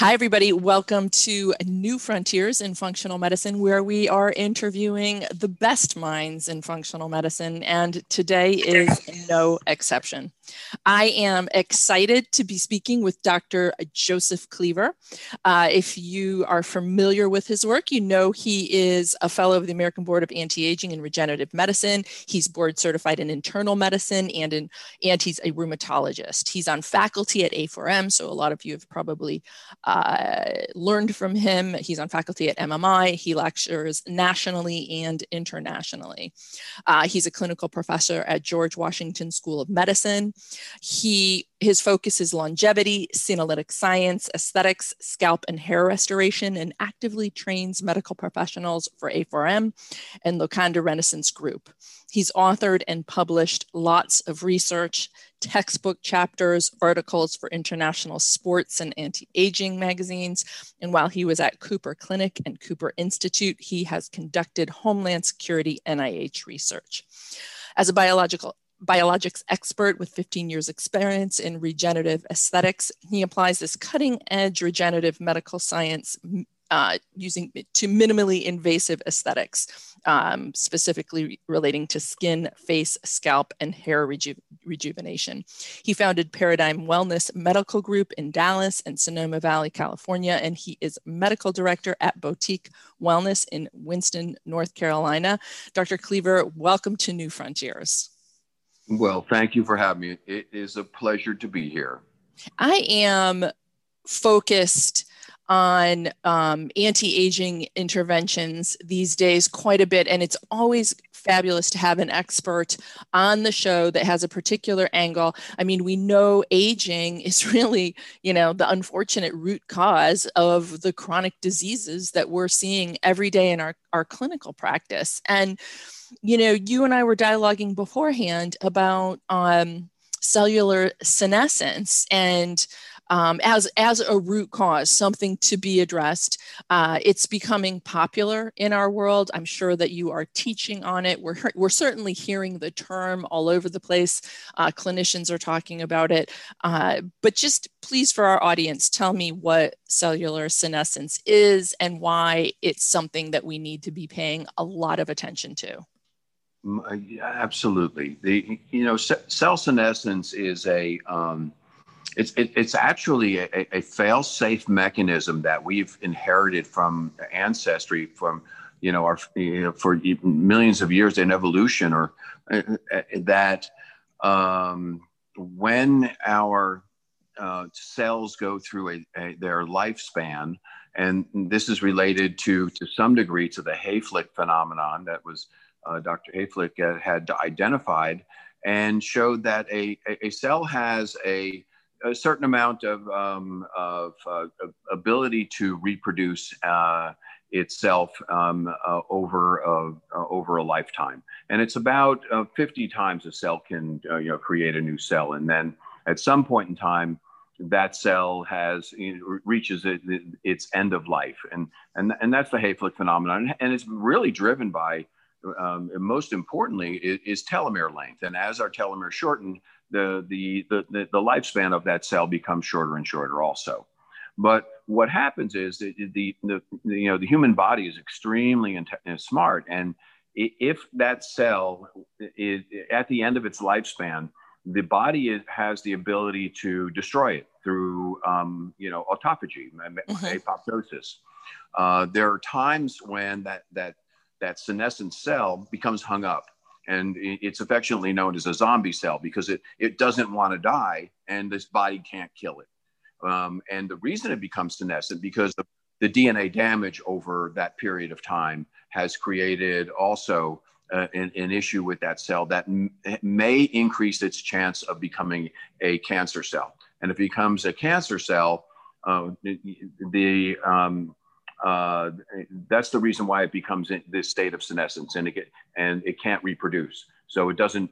Hi, everybody. Welcome to New Frontiers in Functional Medicine, where we are interviewing the best minds in functional medicine. And today is no exception. I am excited to be speaking with Dr. Joseph Cleaver. Uh, if you are familiar with his work, you know he is a fellow of the American Board of Anti-Aging and Regenerative Medicine. He's board certified in internal medicine and in, and he's a rheumatologist. He's on faculty at A4M, so a lot of you have probably uh, learned from him. He's on faculty at MMI. He lectures nationally and internationally. Uh, he's a clinical professor at George Washington School of Medicine. He his focus is longevity, senolytic science, aesthetics, scalp and hair restoration, and actively trains medical professionals for A4M and Locanda Renaissance Group. He's authored and published lots of research, textbook chapters, articles for international sports and anti aging magazines. And while he was at Cooper Clinic and Cooper Institute, he has conducted Homeland Security NIH research. As a biological biologics expert with 15 years experience in regenerative aesthetics. He applies this cutting edge regenerative medical science uh, using to minimally invasive aesthetics, um, specifically relating to skin, face, scalp, and hair reju- rejuvenation. He founded Paradigm Wellness Medical Group in Dallas and Sonoma Valley, California, and he is medical director at Boutique Wellness in Winston, North Carolina. Dr. Cleaver, welcome to New Frontiers. Well, thank you for having me. It is a pleasure to be here. I am focused on um, anti aging interventions these days quite a bit, and it's always fabulous to have an expert on the show that has a particular angle. I mean, we know aging is really, you know, the unfortunate root cause of the chronic diseases that we're seeing every day in our, our clinical practice. And you know, you and I were dialoguing beforehand about um, cellular senescence and um, as as a root cause, something to be addressed. Uh, it's becoming popular in our world. I'm sure that you are teaching on it. We're we're certainly hearing the term all over the place. Uh, clinicians are talking about it. Uh, but just please, for our audience, tell me what cellular senescence is and why it's something that we need to be paying a lot of attention to. Uh, absolutely. The you know cell senescence is a um, it's it, it's actually a, a fail-safe mechanism that we've inherited from ancestry from you know our you know, for millions of years in evolution or uh, uh, that um, when our uh, cells go through a, a, their lifespan and this is related to to some degree to the Hayflick phenomenon that was uh, Dr. Hayflick had identified and showed that a, a cell has a, a certain amount of, um, of uh, ability to reproduce uh, itself um, uh, over, a, uh, over a lifetime. And it's about 50 times a cell can you know, create a new cell. And then at some point in time, that cell has you know, reaches it, its end of life, and and and that's the Hayflick phenomenon, and it's really driven by um, most importantly, is, telomere length. And as our telomere shorten, the, the, the, the, lifespan of that cell becomes shorter and shorter also. But what happens is that the, the, the, you know, the human body is extremely int- smart. And if that cell is at the end of its lifespan, the body is, has the ability to destroy it through, um, you know, autophagy, mm-hmm. apoptosis. Uh, there are times when that, that that senescent cell becomes hung up and it's affectionately known as a zombie cell because it, it doesn't want to die and this body can't kill it. Um, and the reason it becomes senescent because the, the DNA damage over that period of time has created also uh, an, an, issue with that cell that m- may increase its chance of becoming a cancer cell. And if it becomes a cancer cell, uh, the, um, uh, that's the reason why it becomes in this state of senescence and it get, and it can't reproduce. So it doesn't.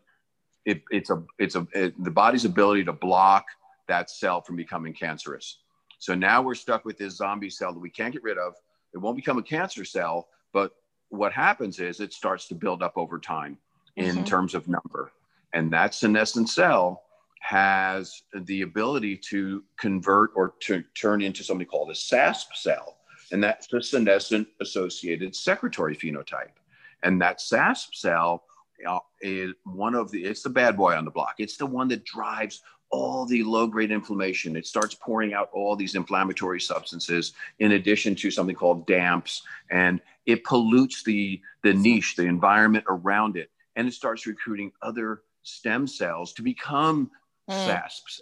It, it's a it's a it, the body's ability to block that cell from becoming cancerous. So now we're stuck with this zombie cell that we can't get rid of. It won't become a cancer cell, but what happens is it starts to build up over time in mm-hmm. terms of number, and that senescent cell has the ability to convert or to turn into something called a SASP cell, and that's the senescent associated secretory phenotype. And that SASP cell uh, is one of the, it's the bad boy on the block. It's the one that drives all the low grade inflammation. It starts pouring out all these inflammatory substances in addition to something called DAMPs, and it pollutes the, the niche, the environment around it, and it starts recruiting other stem cells to become mm. SASPs.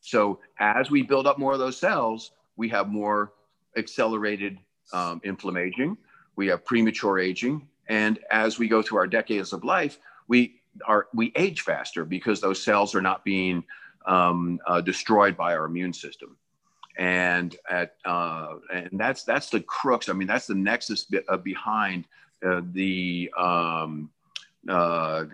So as we build up more of those cells, we have more accelerated um, inflammation, we have premature aging, and as we go through our decades of life, we are we age faster because those cells are not being um, uh, destroyed by our immune system. And at uh, and that's that's the crux. I mean, that's the nexus be, uh, behind uh, the um, uh,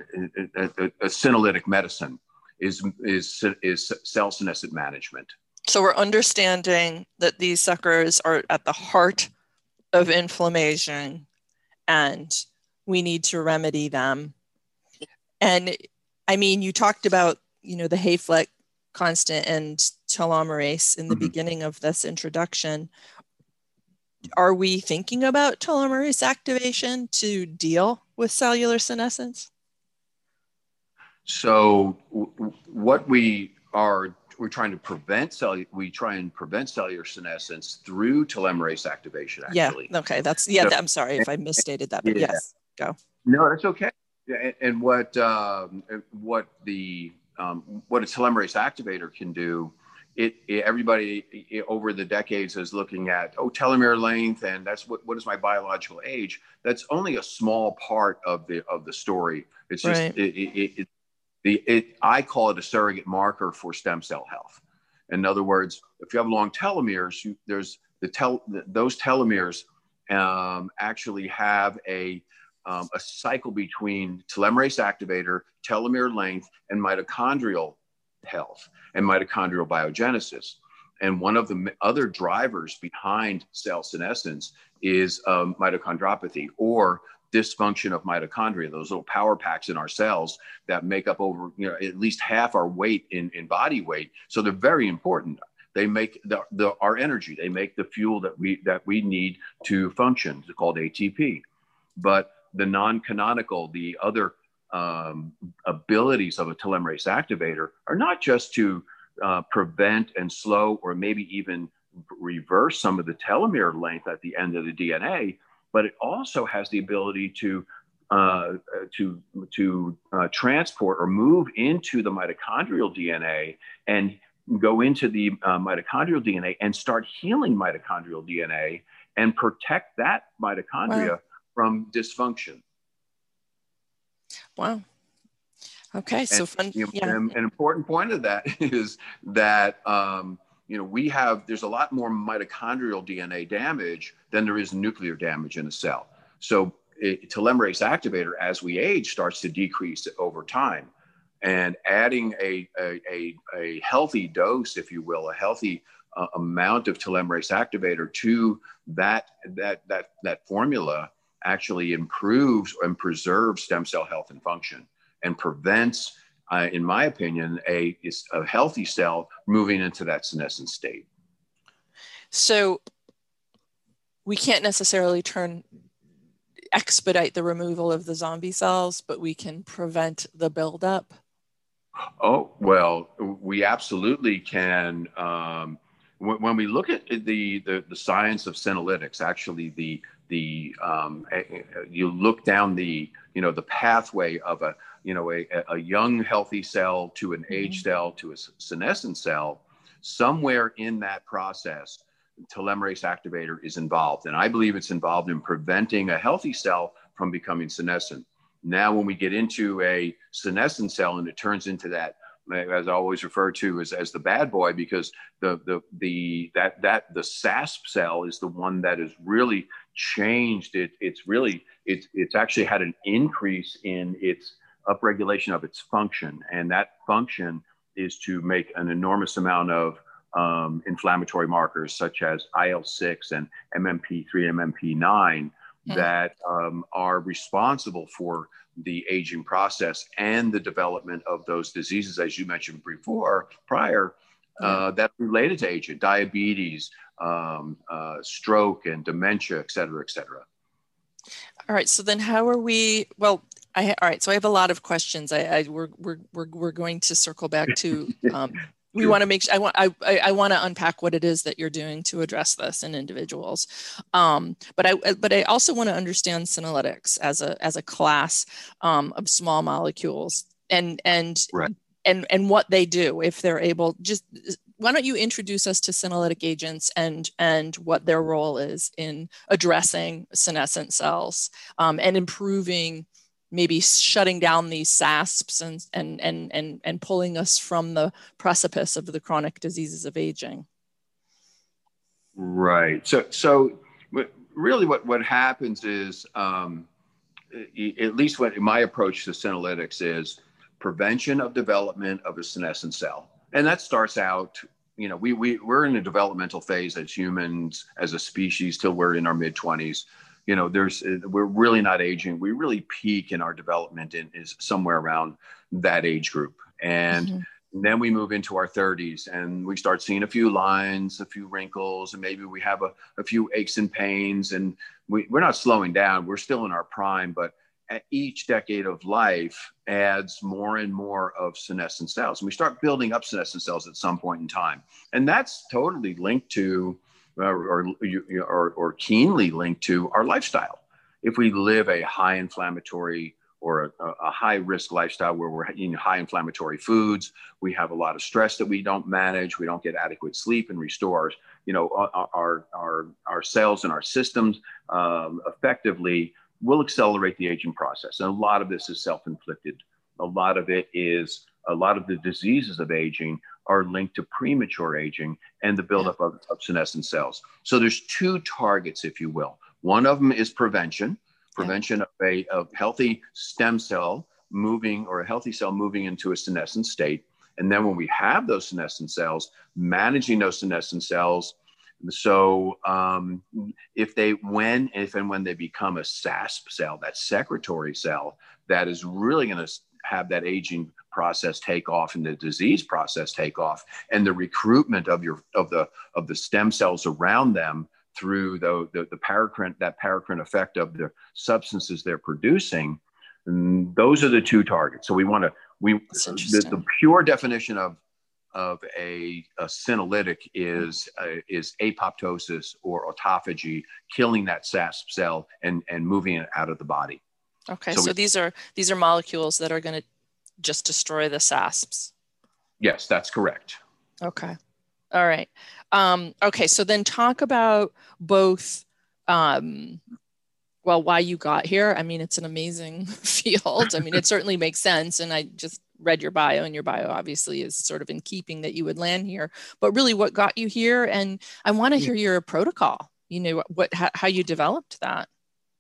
a, senolytic medicine is is is cell senescent management. So we're understanding that these suckers are at the heart of inflammation, and we need to remedy them. And I mean, you talked about you know the Hayflick constant and telomerase in the mm-hmm. beginning of this introduction. Are we thinking about telomerase activation to deal with cellular senescence? So, w- what we are we're trying to prevent cell we try and prevent cellular senescence through telomerase activation. Actually. Yeah. Okay. That's yeah. So, I'm sorry if I misstated that, but yeah. yes, go. No, that's okay. And, and what um, what the um, what a telomerase activator can do, it, it everybody it, over the decades is looking at oh telomere length and that's what what is my biological age. That's only a small part of the of the story. It's just right. it, it, the it I call it a surrogate marker for stem cell health. In other words, if you have long telomeres, you, there's the tel those telomeres um, actually have a um, a cycle between telomerase activator, telomere length, and mitochondrial health and mitochondrial biogenesis. And one of the other drivers behind cell senescence is um, mitochondriopathy or dysfunction of mitochondria, those little power packs in our cells that make up over, you know, at least half our weight in, in body weight. So they're very important. They make the, the, our energy. They make the fuel that we that we need to function. It's called ATP. But the non-canonical, the other um, abilities of a telomerase activator are not just to uh, prevent and slow or maybe even reverse some of the telomere length at the end of the DNA, but it also has the ability to uh, to to uh, transport or move into the mitochondrial DNA and go into the uh, mitochondrial DNA and start healing mitochondrial DNA and protect that mitochondria wow from dysfunction. Wow. Okay, so fun. You know, yeah. an, an, important point of that is that um, you know we have there's a lot more mitochondrial DNA damage than there is nuclear damage in a cell. So it, telomerase activator, as we age, starts to decrease over time, and adding a a, a, a healthy dose, if you will, a healthy uh, amount of telomerase activator to that that that that formula actually improves and preserves stem cell health and function and prevents, uh, in my opinion, a, a healthy cell moving into that senescent state. So we can't necessarily turn expedite the removal of the zombie cells, but we can prevent the buildup. Oh well, we absolutely can. Um, when, when, we look at the, the, the science of senolytics, actually the the um, you look down the you know the pathway of a you know a, a young healthy cell to an mm-hmm. cell to a senescent cell somewhere in that process telomerase activator is involved. And i believe it's involved in preventing a healthy cell from becoming senescent. Now when we get into a senescent cell and it turns into that as I always refer to as, as the bad boy because the the the that that the SASP cell is the one that has really changed it. It's really it's it's actually had an increase in its upregulation of its function and that function is to make an enormous amount of um, inflammatory markers such as IL-6 and MMP3, MMP9 mm-hmm. that um, are responsible for the aging process and the development of those diseases, as you mentioned before, prior, uh, that related to aging, diabetes, um, uh, stroke, and dementia, et cetera, et cetera. All right. So then, how are we? Well, I all right. So I have a lot of questions. I, I we're, we're we're we're going to circle back to um, we sure. want to make sure i want i i want to unpack what it is that you're doing to address this in individuals um, but i but i also want to understand senolytics as a as a class um, of small molecules and and right. and and what they do if they're able just why don't you introduce us to senolytic agents and and what their role is in addressing senescent cells um, and improving maybe shutting down these SASPs and, and, and, and, and pulling us from the precipice of the chronic diseases of aging. Right. So, so really what, what happens is, um, at least what my approach to senolytics is prevention of development of a senescent cell. And that starts out, you know, we, we, we're in a developmental phase as humans, as a species, till we're in our mid 20s you know there's uh, we're really not aging. We really peak in our development in, is somewhere around that age group. And mm-hmm. then we move into our 30s and we start seeing a few lines a few wrinkles and maybe we have a, a few aches and pains. And we, we're not slowing down. We're still in our prime but each decade of life adds more and more of senescent cells. And we start building up senescent cells at some point in time. And that's totally linked to or, or, or keenly linked to our lifestyle. If we live a high inflammatory or a, a, high risk lifestyle where we're eating high inflammatory foods, we have a lot of stress that we don't manage, we don't get adequate sleep and restore, you know, our, our, our cells and our systems um, effectively will accelerate the aging process. And a lot of this is self-inflicted. A lot of it is a lot of the diseases of aging are linked to premature aging and the buildup of, of senescent cells. So there's two targets, if you will. One of them is prevention, prevention of a of healthy stem cell moving or a healthy cell moving into a senescent state. And then when we have those senescent cells, managing those senescent cells. So um, if they, when, if and when they become a SASP cell, that secretory cell, that is really going to have that aging process take off and the disease process take off and the recruitment of your of the of the stem cells around them through the the, the paracrine that paracrine effect of the substances they're producing those are the two targets so we want to we the, the, pure definition of of a, a senolytic is uh, is apoptosis or autophagy, killing that SASP cell and and moving it out of the body. Okay, so, so we, these are these are molecules that are going to just destroy the SASPs. Yes, that's correct. Okay. All right. Um, okay. So then talk about both, um, well, why you got here. I mean, it's an amazing field. I mean, it certainly makes sense. And I just read your bio, and your bio obviously is sort of in keeping that you would land here. But really, what got you here? And I want to hear your protocol. You know what, how, how you developed that.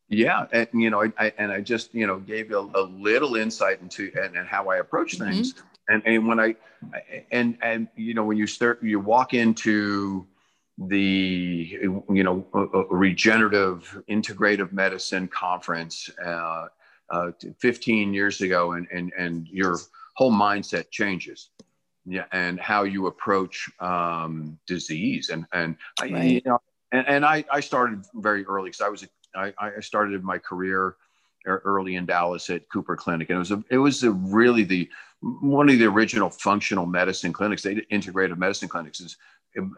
Yeah, and you know, I, I, and I just you know gave a, a little insight into and, and, how I approach mm-hmm. things. Mm-hmm. And and when I and and you know when you start you walk into the you know regenerative integrative medicine conference uh, uh, 15 years ago, and and and your whole mindset changes. Yeah, and how you approach um, disease, and and right. I, you know, and, and I, I started very early because I was a I, I started my career early in Dallas at Cooper Clinic, and it was a, it was a really the one of the original functional medicine clinics. They integrative medicine clinics is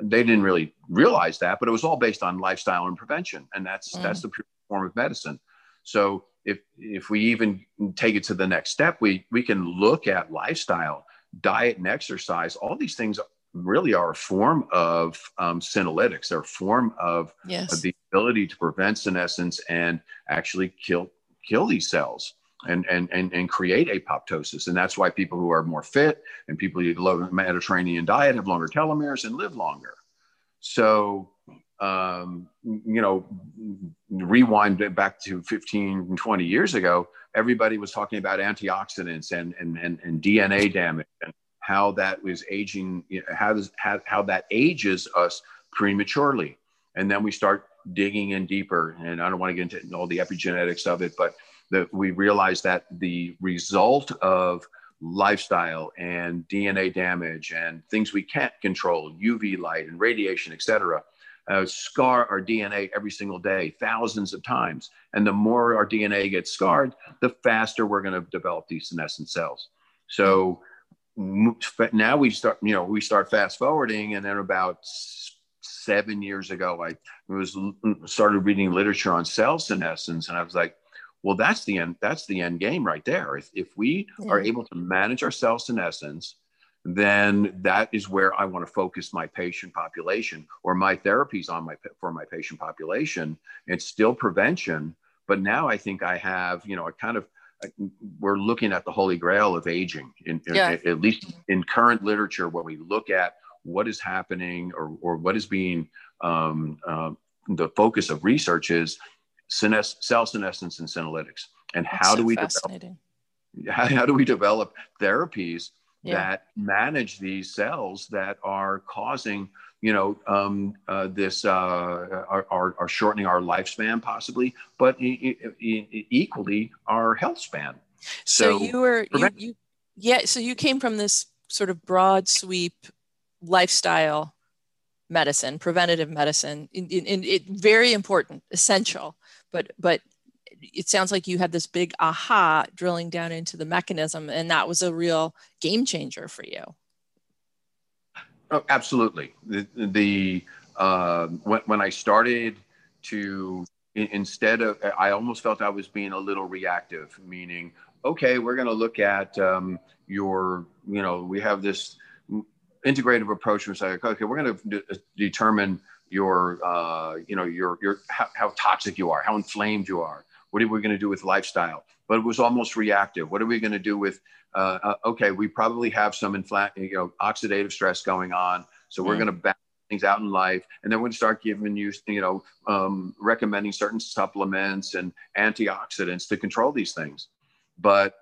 they didn't really realize that, but it was all based on lifestyle and prevention, and that's mm. that's the pure form of medicine. So if if we even take it to the next step, we we can look at lifestyle, diet, and exercise. All these things really are a form of um, senolytics. They're a form of, yes. of, the ability to prevent senescence and actually kill kill these cells and and and, and create apoptosis. And that's why people who are more fit and people who eat low Mediterranean diet have longer telomeres and live longer. So um, you know, rewind back to 15, 20 years ago, everybody was talking about antioxidants and, and, and, and DNA damage and how that was aging, you know, how, does, how, how that ages us prematurely. And then we start digging in deeper, and I don't want to get into all the epigenetics of it, but that we realize that the result of lifestyle and DNA damage and things we can't control, UV light and radiation, et cetera, uh, scar our DNA every single day, thousands of times. And the more our DNA gets scarred, the faster we're going to develop these senescent cells. So now we start, you know, we start fast forwarding, and then about seven years ago, I was started reading literature on cell senescence, and I was like, well, that's the end. That's the end game right there. If, if we yeah. are able to manage our cell senescence, then that is where I want to focus my patient population or my therapies on my for my patient population. It's still prevention, but now I think I have, you know, a kind of we're looking at the holy grail of aging in, yeah. in, at least in current literature when we look at what is happening or, or what is being um, uh, the focus of research is senes- cell senescence and senolytics and That's how so do we develop how, how do we develop therapies yeah. that manage these cells that are causing you know um, uh, this uh, are, are, are, shortening our lifespan possibly but e- e- equally our health span. So, so you were you, you, yeah so you came from this sort of broad sweep lifestyle medicine preventative medicine in, in, in it very important essential but but it sounds like you had this big aha drilling down into the mechanism and that was a real game changer for you oh, absolutely the, the uh, when, when i started to instead of i almost felt i was being a little reactive meaning okay we're going to look at um, your you know we have this integrative approach and say okay we're going to de- determine your uh, you know your your how, how, toxic you are how inflamed you are what are we going to do with lifestyle? But it was almost reactive. What are we going to do with, uh, uh, okay, we probably have some infl- you know, oxidative stress going on. So we're mm. going to balance things out in life. And then we're going to start giving you, you know, um, recommending certain supplements and antioxidants to control these things. But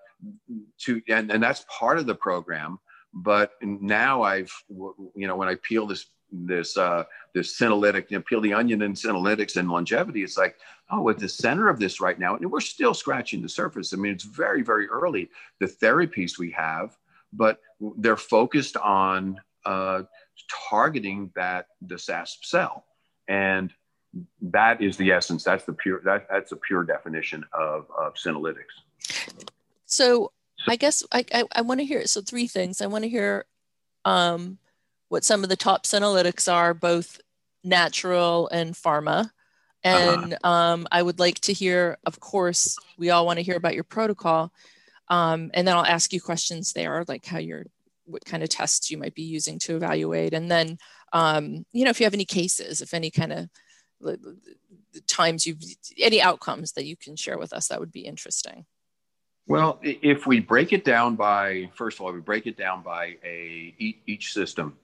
to, and, and that's part of the program. But now I've, you know, when I peel this this uh, this senolytic, you know, peel the onion and senolytics and longevity. It's like, oh, at the center of this right now, and we're still scratching the surface. I mean, it's very, very early. The therapies we have, but they're focused on uh, targeting that the SASP cell, and that is the essence. That's the pure. That, that's a pure definition of of senolytics. So I guess I, I, I want to hear so three things. I want to hear um, what some of the top senolytics are, both natural and pharma. And uh-huh. um, I would like to hear, of course, we all want to hear about your protocol. Um, and then I'll ask you questions there, like how you're, what kind of tests you might be using to evaluate. And then, um, you know, if you have any cases, if any kind of times you've, any outcomes that you can share with us, that would be interesting. Well, if we break it down by, first of all, we break it down by a each system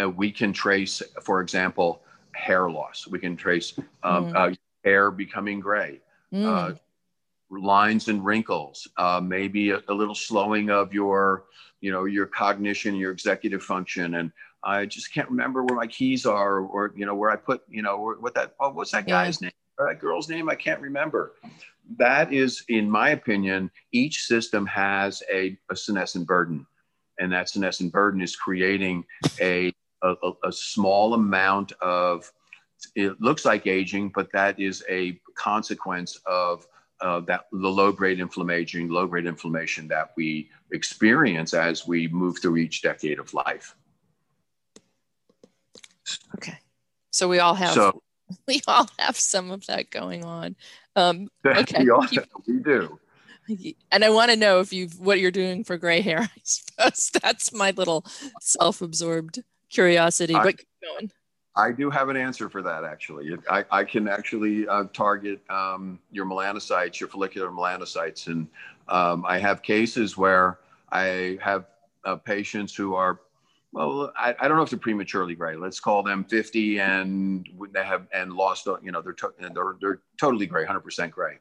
uh, we can trace, for example, hair loss. We can trace um, mm. uh, hair becoming gray, mm. uh, lines and wrinkles, uh, maybe a, a, little slowing of your, you know, your cognition, your executive function, and I just can't remember where my keys are, or you know, where I put, you know, what that, oh, what's that guy's yeah. name, or that girl's name? I can't remember. That is, in my opinion, each system has a, a senescent burden and that senescent burden is creating a a, a, small amount of it looks like aging, but that is a consequence of uh, that the low grade inflammation, low grade inflammation that we experience as we move through each decade of life. Okay, so we all have so, we all have some of that going on. Um, okay, we, all, we do. And I want to know if you've what you're doing for gray hair. I suppose that's my little self-absorbed curiosity, I, but keep going. I do have an answer for that actually. I, I can actually uh, target um, your melanocytes, your follicular melanocytes. And um, I have cases where I have uh, patients who are, well, I, I, don't know if they're prematurely gray. Let's call them 50 and they have and lost, you know, they're, to, they're, they're totally gray, 100% gray.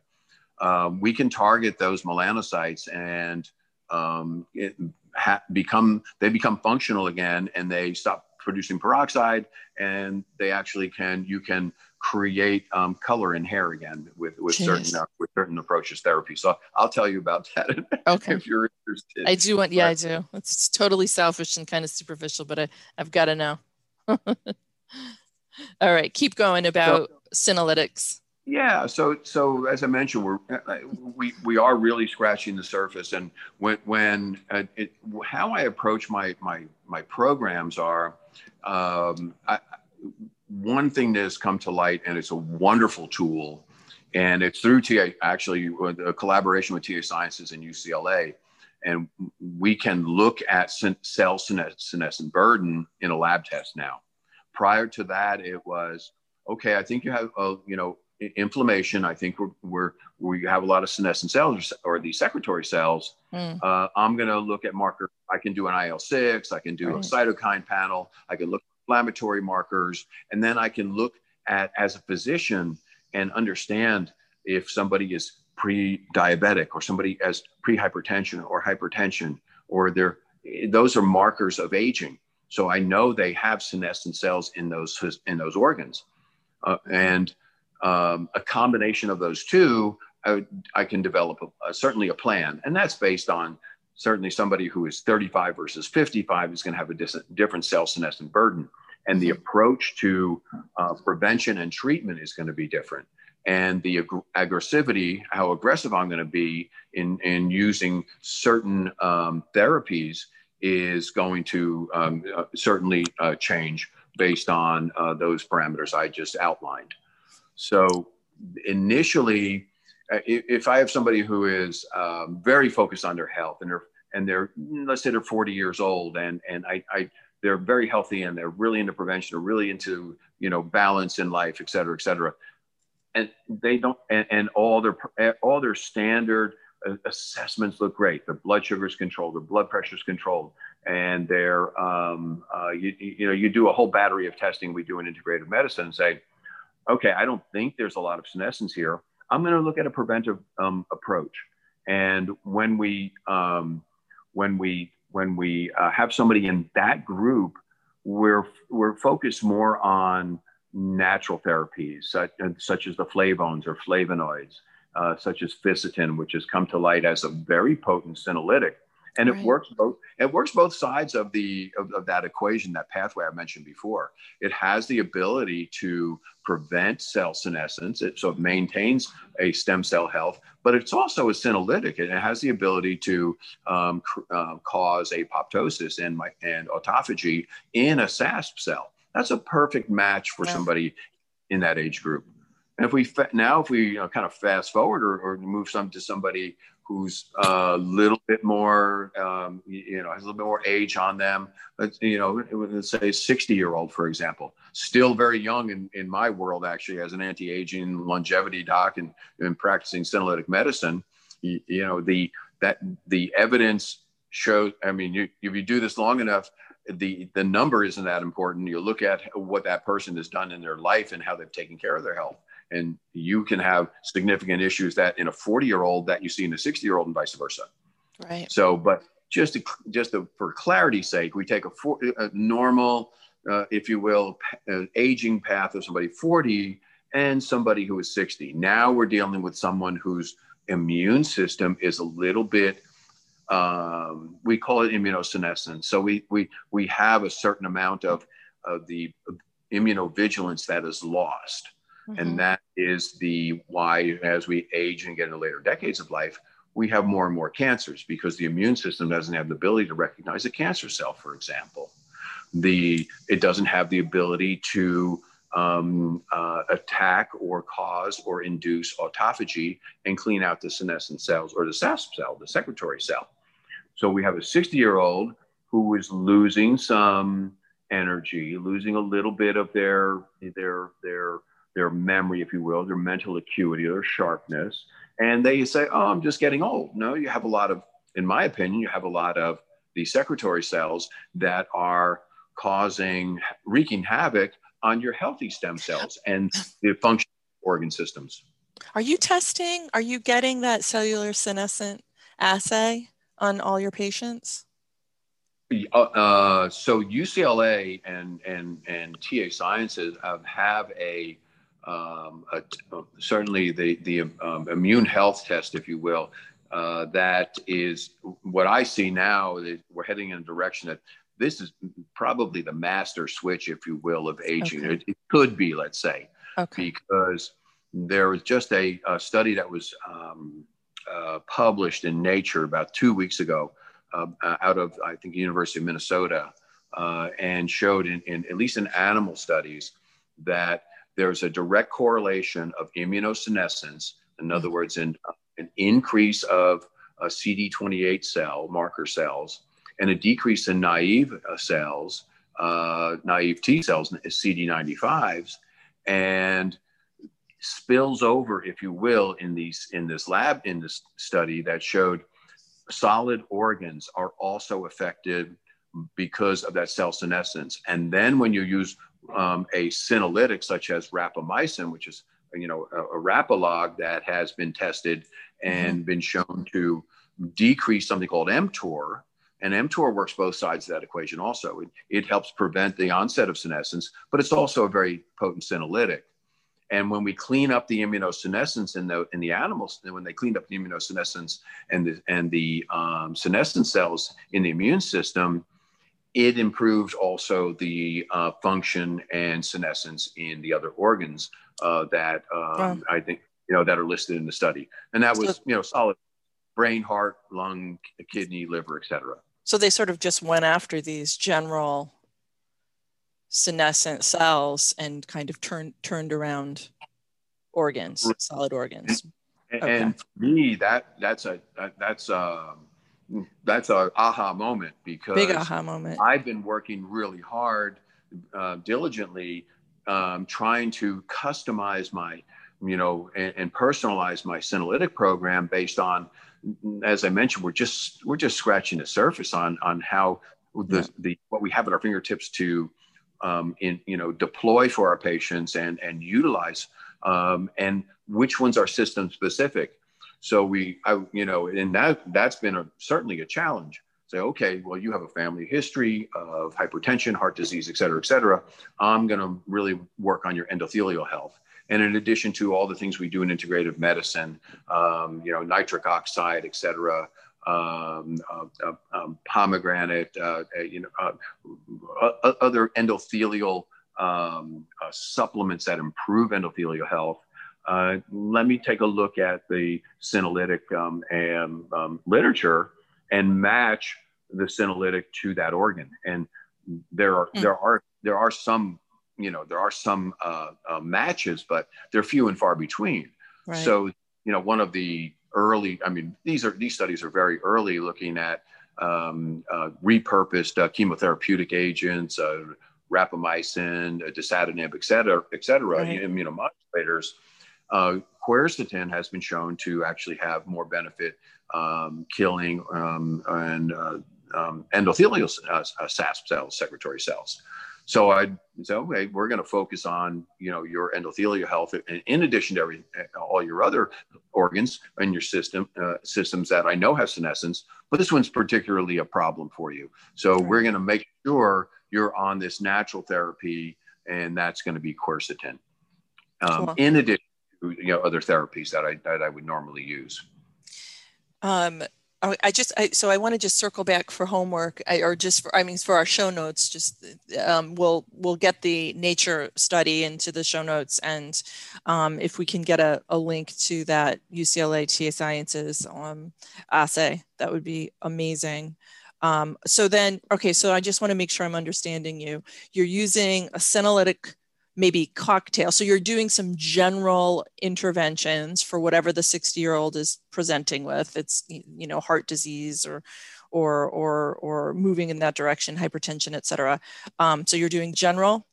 Um, we can target those melanocytes and um, it, ha- become they become functional again and they stop producing peroxide, and they actually can you can create um, color in hair again with with certain uh, with certain approaches therapy. So I'll tell you about that. Okay. if you're interested. I do want. Yeah, but, I do. It's totally selfish and kind of superficial, but I I've got to know. All right, keep going about so, senolytics. Yeah, so so as I mentioned, we're uh, we we are really scratching the surface, and when when uh, it, how I approach my my my programs are, um, I, one thing that has come to light, and it's a wonderful tool, and it's through TA actually a collaboration with TA Sciences and UCLA, and we can look at cell senescent burden in a lab test now. Prior to that, it was okay. I think you have a you know inflammation. I think we're, we're we have a lot of senescent cells or the secretory cells. Mm. Uh, I'm going to look at marker. I can do an IL six. I can do right. a cytokine panel. I can look at inflammatory markers, and then I can look at as a physician and understand if somebody is pre-diabetic or somebody has pre-hypertension or hypertension or they're those are markers of aging. So I know they have senescent cells in those in those organs, uh, and um, a combination of those two, I, I can develop a, a, certainly a plan. And that's based on certainly somebody who is 35 versus 55 is going to have a dis- different cell senescent burden. And the approach to uh, prevention and treatment is going to be different. And the ag- aggressivity, how aggressive I'm going to be in, in using certain um, therapies, is going to um, uh, certainly uh, change based on uh, those parameters I just outlined. So initially, uh, if I have somebody who is um, very focused on their health and they're and they're let's say they're 40 years old and and I, I they're very healthy and they're really into prevention, they're really into you know balance in life, et cetera, et cetera, and they don't and, and all their all their standard uh, assessments look great. Their blood sugar is controlled, their blood pressure is controlled, and they're um, uh, you, you know you do a whole battery of testing we do in integrative medicine and say okay, I don't think there's a lot of senescence here. I'm going to look at a preventive um, approach. And when we um, when we when we uh, have somebody in that group, we're we're focused more on natural therapies such, such as the flavones or flavonoids, uh, such as fisetin, which has come to light as a very potent senolytic and right. it works both it works both sides of the of, of, that equation that pathway i mentioned before it has the ability to prevent cell senescence it, so it maintains a stem cell health but it's also a senolytic and it has the ability to um, uh, cause apoptosis and, my, and autophagy in a SASP cell that's a perfect match for yeah. somebody in that age group and if we fa- now if we you know, kind of fast forward or, or move some to somebody who's a little bit more, um, you know, has a little bit more age on them. You know, let's say 60 year old, for example, still very young in, in my world, actually, as an anti-aging longevity doc and, and practicing senolytic medicine, you, you, know, the, that the evidence shows, I mean, you, if you do this long enough, the, the number isn't that important. You look at what that person has done in their life and how they've taken care of their health and you can have significant issues that in a 40 year old that you see in a 60 year old and vice versa. Right. So but just to, just to, for clarity's sake we take a, for, a normal uh, if you will uh, aging path of somebody 40 and somebody who is 60 now we're dealing with someone whose immune system is a little bit um, we call it immunosenescence so we we we have a certain amount of of the immunovigilance that is lost Mm-hmm. And that is the why, as we age and get into later decades of life, we have more and more cancers because the immune system doesn't have the ability to recognize a cancer cell, for example. The it doesn't have the ability to um, uh, attack or cause or induce autophagy and clean out the senescent cells or the SASP cell, the secretory cell. So we have a 60 year old who is losing some energy, losing a little bit of their their their their memory, if you will, their mental acuity, their sharpness. And they say, oh, I'm just getting old. No, you have a lot of, in my opinion, you have a lot of the secretory cells that are causing, wreaking havoc on your healthy stem cells and the function organ systems. Are you testing? Are you getting that cellular senescent assay on all your patients? Uh, uh, so UCLA and and and TA Sciences have, have a, um, a certainly the the um, immune health test, if you will, uh, that is what I see now. Is we're heading in a direction that this is probably the master switch, if you will, of aging. Okay. It, it, could be, let's say, okay. because there was just a, a study that was um, uh, published in Nature about two weeks ago uh, out of, I think, University of Minnesota, uh, and showed in, in, at least in animal studies that there's a direct correlation of immunosenescence, in other words, in, an increase of a CD28 cell marker cells and a decrease in naive uh, cells, uh, naive T cells, CD95s, and spills over, if you will, in these in this lab in this study that showed solid organs are also affected because of that cell senescence. And then when you use um, a senolytic such as rapamycin, which is you know a, a rapalog that has been tested and mm-hmm. been shown to decrease something called mTOR, and mTOR works both sides of that equation also. It, it helps prevent the onset of senescence, but it's also a very potent senolytic. And when we clean up the immunosenescence in the in the animals, when they cleaned up the immunosenescence and the and the um, senescent cells in the immune system, it improved also the uh, function and senescence in the other organs uh, that um, wow. I think you know that are listed in the study. And that was you know solid brain, heart, lung, kidney, liver, etc. So they sort of just went after these general senescent cells and kind of turned turned around organs, solid organs. And, okay. and, for me, that that's a that's a that's a aha moment because big aha moment. I've been working really hard, uh, diligently, um, trying to customize my, you know, and, and personalize my senolytic program based on as I mentioned, we're just we're just scratching the surface on on how the, yeah. the what we have at our fingertips to um, in you know deploy for our patients and and utilize um, and which ones are system specific. So we I, you know and that that's been a, certainly a challenge. Say okay, well you have a family history of hypertension, heart disease, et cetera, et cetera. I'm going to really work on your endothelial health and in addition to all the things we do in integrative medicine, um, you know, nitric oxide, et cetera, um, uh, uh, um, pomegranate, uh, uh you know, uh, other endothelial um, uh, supplements that improve endothelial health. Let me take a look at the senolytic um, and um, literature and match the senolytic to that organ. And there are mm. there are there are some you know there are some uh, uh, matches, but they're few and far between. Right. So you know one of the early, I mean these are these studies are very early, looking at um, uh, repurposed uh, chemotherapeutic agents, uh, rapamycin, uh, dasatinib, et cetera, et cetera, right. immunomodulators. Quercetin has been shown to actually have more benefit um, killing um, and um, endothelial uh, SASP cells, secretory cells. So I said, okay, we're going to focus on you know your endothelial health, and in addition to every all your other organs and your system uh, systems that I know have senescence, but this one's particularly a problem for you. So we're going to make sure you're on this natural therapy, and that's going to be quercetin. Um, cool. In addition you know other therapies that I that I would normally use. Um, I just I, so I want to just circle back for homework I, or just for I mean for our show notes. Just um, we'll we'll get the nature study into the show notes, and um, if we can get a, a link to that UCLA TA Sciences um, assay, that would be amazing. Um, so then, okay, so I just want to make sure I'm understanding you. You're using a senolytic maybe cocktail. So you're doing some general interventions for whatever the 60 year old is presenting with. It's, you know, heart disease or, or, or, or moving in that direction, hypertension, et cetera. Um, so you're doing general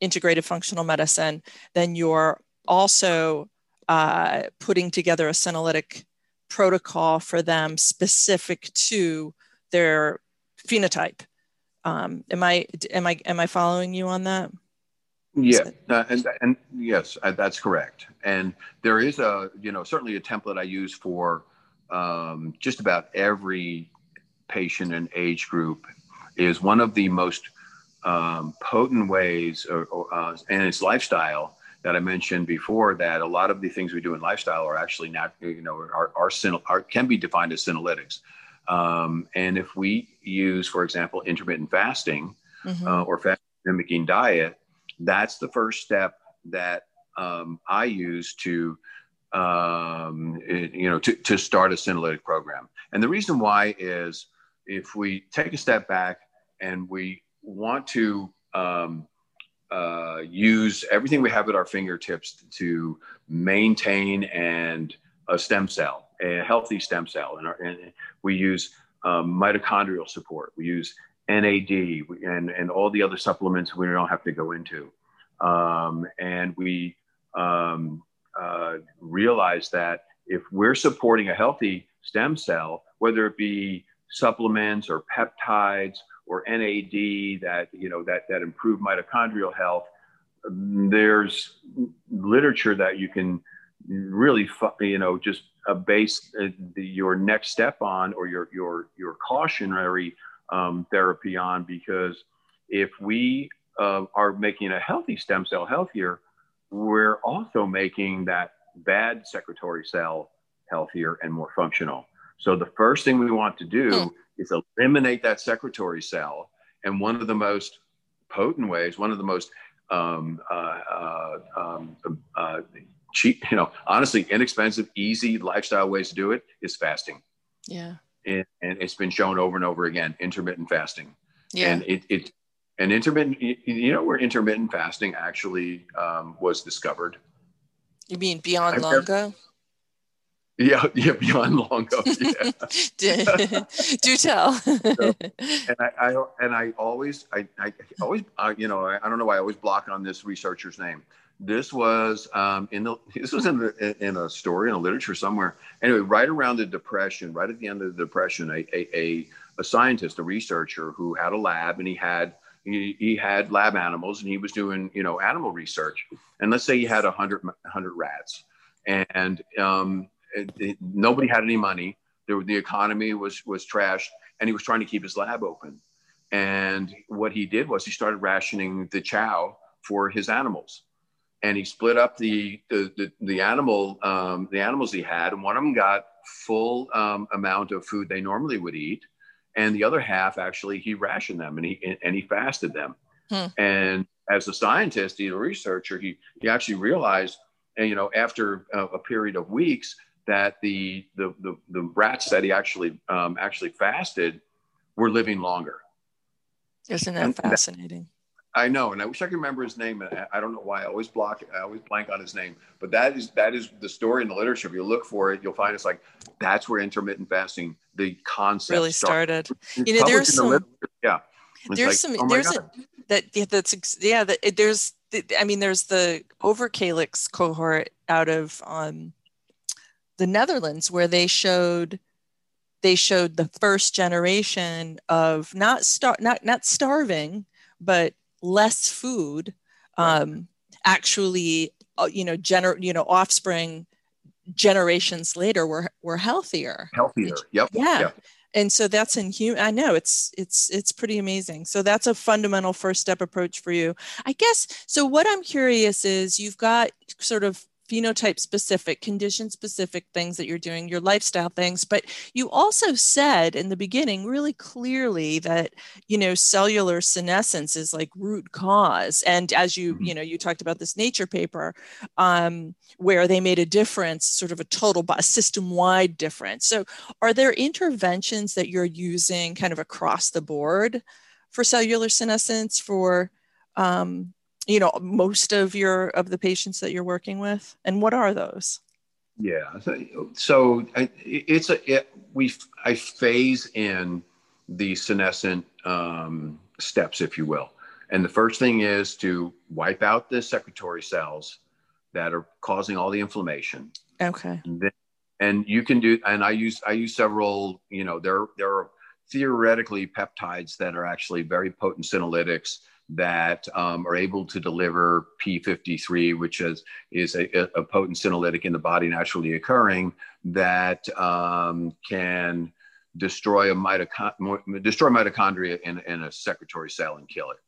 integrated functional medicine. Then you're also uh, putting together a senolytic protocol for them specific to their phenotype. Um, am I am I am I following you on that? Yeah, uh, and, and yes, uh, that's correct. And there is a, you know, certainly a template I use for um, just about every patient and age group is one of the most um, potent ways, or, or uh, and its lifestyle that I mentioned before. That a lot of the things we do in lifestyle are actually not, you know, are, are, are can be defined as senolytics. Um, and if we use, for example, intermittent fasting mm-hmm. uh, or fasting mimicking diet, that's the first step that um, I use to, um, you know, to, to start a senolytic program. And the reason why is if we take a step back and we want to um, uh, use everything we have at our fingertips to maintain and a stem cell, a healthy stem cell, and, our, and we use um, mitochondrial support. We use NAD and, and all the other supplements we don't have to go into. Um, and we um, uh, realize that if we're supporting a healthy stem cell, whether it be supplements or peptides or NAD that you know that that improve mitochondrial health, there's literature that you can really you know just uh, base uh, your next step on or your your your cautionary um, therapy on because if we uh, are making a healthy stem cell healthier, we're also making that bad secretory cell healthier and more functional. So the first thing we want to do hmm. is eliminate that secretory cell. And one of the most potent ways, one of the most um, uh, uh, um, uh, cheap, you know, honestly, inexpensive, easy lifestyle ways to do it is fasting. Yeah. And, and it's been shown over and over again, intermittent fasting. Yeah. And it, it and intermittent, you know, where intermittent fasting actually um, was discovered. You mean beyond I've Longo? Never, yeah, yeah, beyond Longo. Yeah. do, tell. so, and I, I, and I always, I, I always, uh, you know, I, I, don't know why I always block on this researcher's name. This was um, in the, this was in the, in a story in a literature somewhere. Anyway, right around the depression, right at the end of the depression, a, a, a, scientist, a researcher who had a lab, and he had he, he had lab animals, and he was doing, you know, animal research. And let's say he had a hundred hundred rats, and um, it, it, nobody had any money. There, the economy was was trashed, and he was trying to keep his lab open. And what he did was he started rationing the chow for his animals, and he split up the the the, the animal um, the animals he had, and one of them got full um, amount of food they normally would eat, and the other half actually he rationed them and he and he fasted them. Hmm. And as a scientist, he's a researcher, he he actually realized, and you know, after a, a period of weeks that the, the, the, the rats that he actually, um, actually fasted were living longer. Isn't that and fascinating? I know, and I wish I could remember his name. And I don't know why I always block, I always blank on his name. But that is that is the story in the literature. If you look for it, you'll find it's like that's where intermittent fasting, the concept really started. started. You know, there's some, the yeah. It's there's like, some, oh there's God. a, that yeah, that's yeah, that, there's, I mean, there's the Överkalix cohort out of um, the Netherlands where they showed they showed the first generation of not star not not starving but less food um, actually uh, you know gener you know offspring generations later were were healthier. Healthier. Yep. yeah. Yep. and so that's in human i know it's it's it's pretty amazing. So that's a fundamental first step approach for you. I guess so what i'm curious is you've got sort of phenotype specific, condition specific things that you're doing, your lifestyle things. But you also said in the beginning really clearly that, you know, cellular senescence is like root cause. And as you, mm-hmm. you know, you talked about this nature paper um, where they made a difference, sort of a total a system wide difference. So are there interventions that you're using kind of across the board for cellular senescence for um, you know most of your of the patients that you're working with? And what are those? Yeah so, it's a it, we i phase in the senescent um, steps if you will. And the first thing is to wipe out the secretory cells that are causing all the inflammation. Okay. And, then, and you can do and i use i use several you know there there are theoretically peptides that are actually very potent senolytics that um, are able to deliver P53, which is, is a, a, potent senolytic in the body naturally occurring that um, can destroy a mitochond- destroy mitochondria in, in a secretory cell and kill it.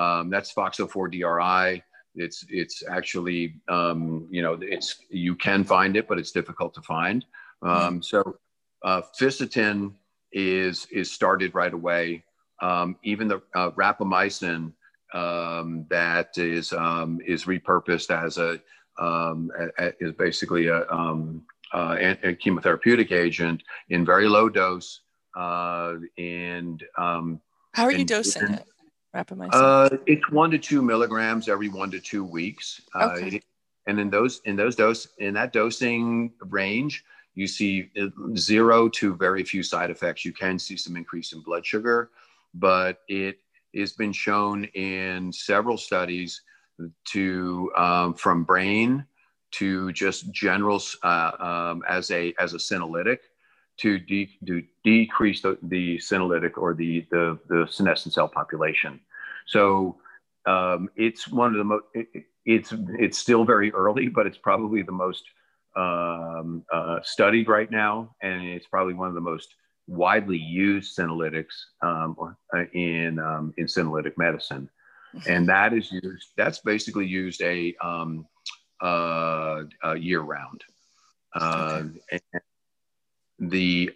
Um, that's FOXO4-DRI. It's it's actually um, you know it's you can find it, but it's difficult to find. Um, so uh, fisetin is is started right away. Um, even the uh, rapamycin um, that is um, is repurposed as a, um, a, a is basically a, um, uh, a, chemotherapeutic agent in very low dose. Uh, and um, how are you dosing and, it? Rapamycin. Uh, it's one to two milligrams every one to two weeks. Uh, okay. and in those in those dose in that dosing range, you see zero to very few side effects. You can see some increase in blood sugar, but it has been shown in several studies to um, from brain to just general uh, um, as a as a senolytic to, de- to decrease the, the senolytic or the, the the senescent cell population. So um, it's one of the most. It, it's it's still very early, but it's probably the most um, uh, studied right now, and it's probably one of the most widely used senolytics um, uh, in um, in senolytic medicine, mm-hmm. and that is used. That's basically used a, um, uh, year round. Uh, okay. the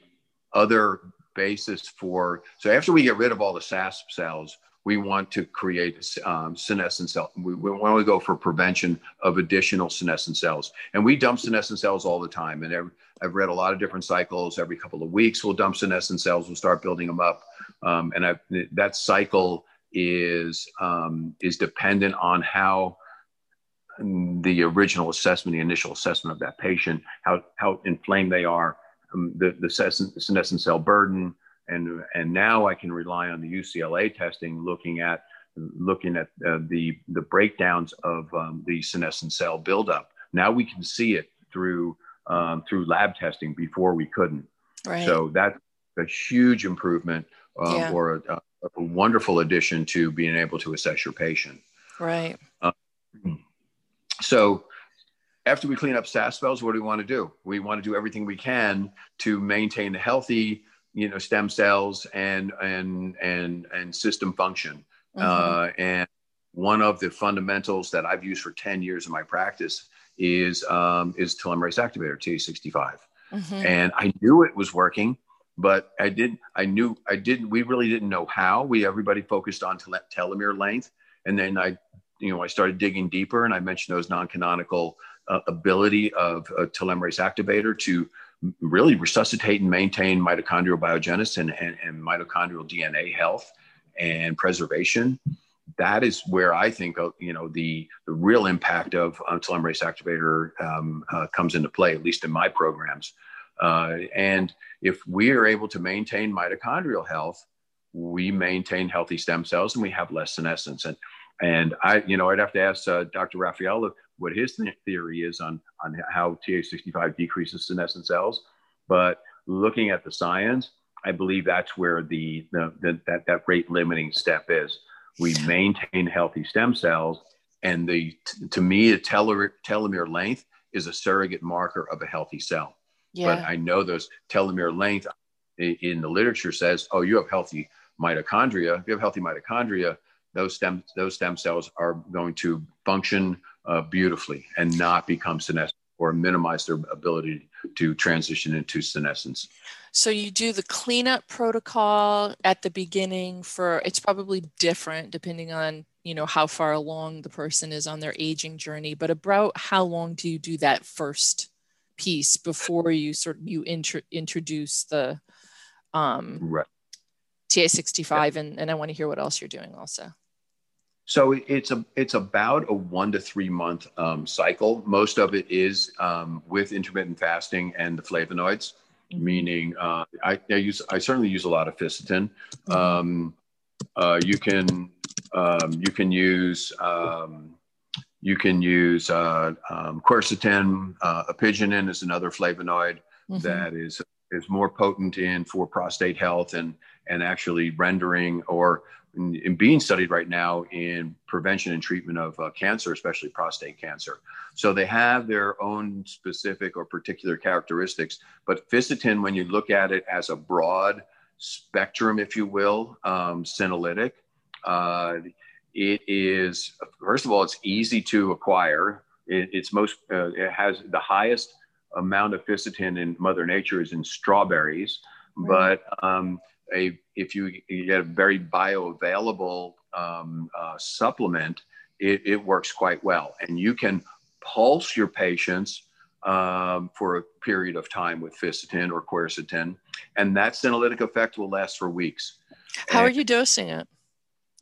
other basis for so after we get rid of all the SASP cells, we want to create um, senescent cells. We, we want to go for prevention of additional senescent cells. And we dump senescent cells all the time. And every, I've read a lot of different cycles. Every couple of weeks, we'll dump senescent cells. We'll start building them up. Um, and I've, that cycle is, um, is dependent on how the original assessment, the initial assessment of that patient, how, how inflamed they are, um, the, the senescent cell burden, and and now I can rely on the UCLA testing, looking at looking at uh, the the breakdowns of um, the senescent cell buildup. Now we can see it through um, through lab testing. Before we couldn't. Right. So that's a huge improvement um, yeah. or a, a, wonderful addition to being able to assess your patient. Right. Um, so after we clean up SASP cells, what do we want to do? We want to do everything we can to maintain a healthy you know stem cells and and and and system function mm-hmm. uh, and one of the fundamentals that i've used for 10 years in my practice is um, is telomerase activator TA65 mm-hmm. and i knew it was working but i didn't i knew i didn't we really didn't know how we everybody focused on tel- telomere length and then i you know i started digging deeper and i mentioned those non-canonical uh, ability of a telomerase activator to really resuscitate and maintain mitochondrial biogenesis and, and, and mitochondrial DNA health and preservation. That is where I think uh, you know the the real impact of um, telomerase activator um, uh, comes into play, at least in my programs. Uh, and if we are able to maintain mitochondrial health, we maintain healthy stem cells and we have less senescence. And and I, you know, I'd have to ask uh, Dr. Raffaele what his th- theory is on, on how TA65 decreases senescent cells. But looking at the science, I believe that's where the, the, the that, that rate limiting step is. We maintain healthy stem cells, and the to me, a telomere, telomere length is a surrogate marker of a healthy cell. Yeah. But I know those telomere length in, in the literature says, oh, you have healthy mitochondria. If you have healthy mitochondria, those stem those stem cells are going to function uh, beautifully and not become senescent or minimize their ability to transition into senescence. So you do the cleanup protocol at the beginning for it's probably different depending on you know how far along the person is on their aging journey, but about how long do you do that first piece before you sort of you intro, introduce the um, right. TA65 yeah. and, and I want to hear what else you're doing also. So it's a it's about a one to three month um, cycle. Most of it is um, with intermittent fasting and the flavonoids, mm-hmm. meaning uh, I, I, use I certainly use a lot of fisetin. Mm-hmm. Um, uh, you can um, you can use um, you can use uh, um, quercetin. Uh, apigenin is another flavonoid mm-hmm. that is is more potent in for prostate health and and actually rendering or in, in being studied right now in prevention and treatment of uh, cancer, especially prostate cancer. So they have their own specific or particular characteristics. But Fisetin, when you look at it as a broad spectrum, if you will, um, senolytic, uh, it is first of all, it's easy to acquire. It, it's most uh, it has the highest amount of Fisetin in Mother Nature is in strawberries, right. but um, a if you, you, get a very bioavailable um, uh, supplement, it, it, works quite well, and you can pulse your patients um, for a period of time with Fisetin or quercetin, and that senolytic effect will last for weeks. How and, are you dosing it?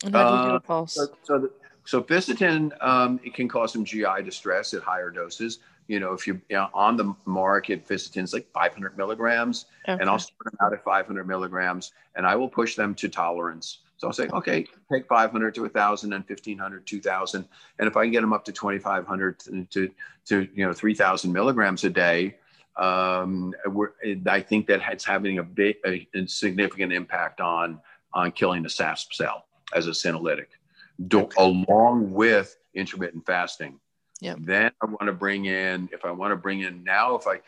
And how do you do a uh, pulse? So, so, the, so Fisetin, um, it can cause some GI distress at higher doses you know, if you, you know, on the market, Fisetin's like 500 milligrams, okay. and I'll start them out at 500 milligrams, and I will push them to tolerance. So I'll say, okay, take 500 to 1,000 and 1,500, 2,000, and if I can get them up to 2,500 to, to, to you know 3,000 milligrams a day, um, I think that it's having a big, a, a, significant impact on on killing the SASP cell as a senolytic, okay. along with intermittent fasting. Yep. Then I want to bring in, if I want to bring in now, if I,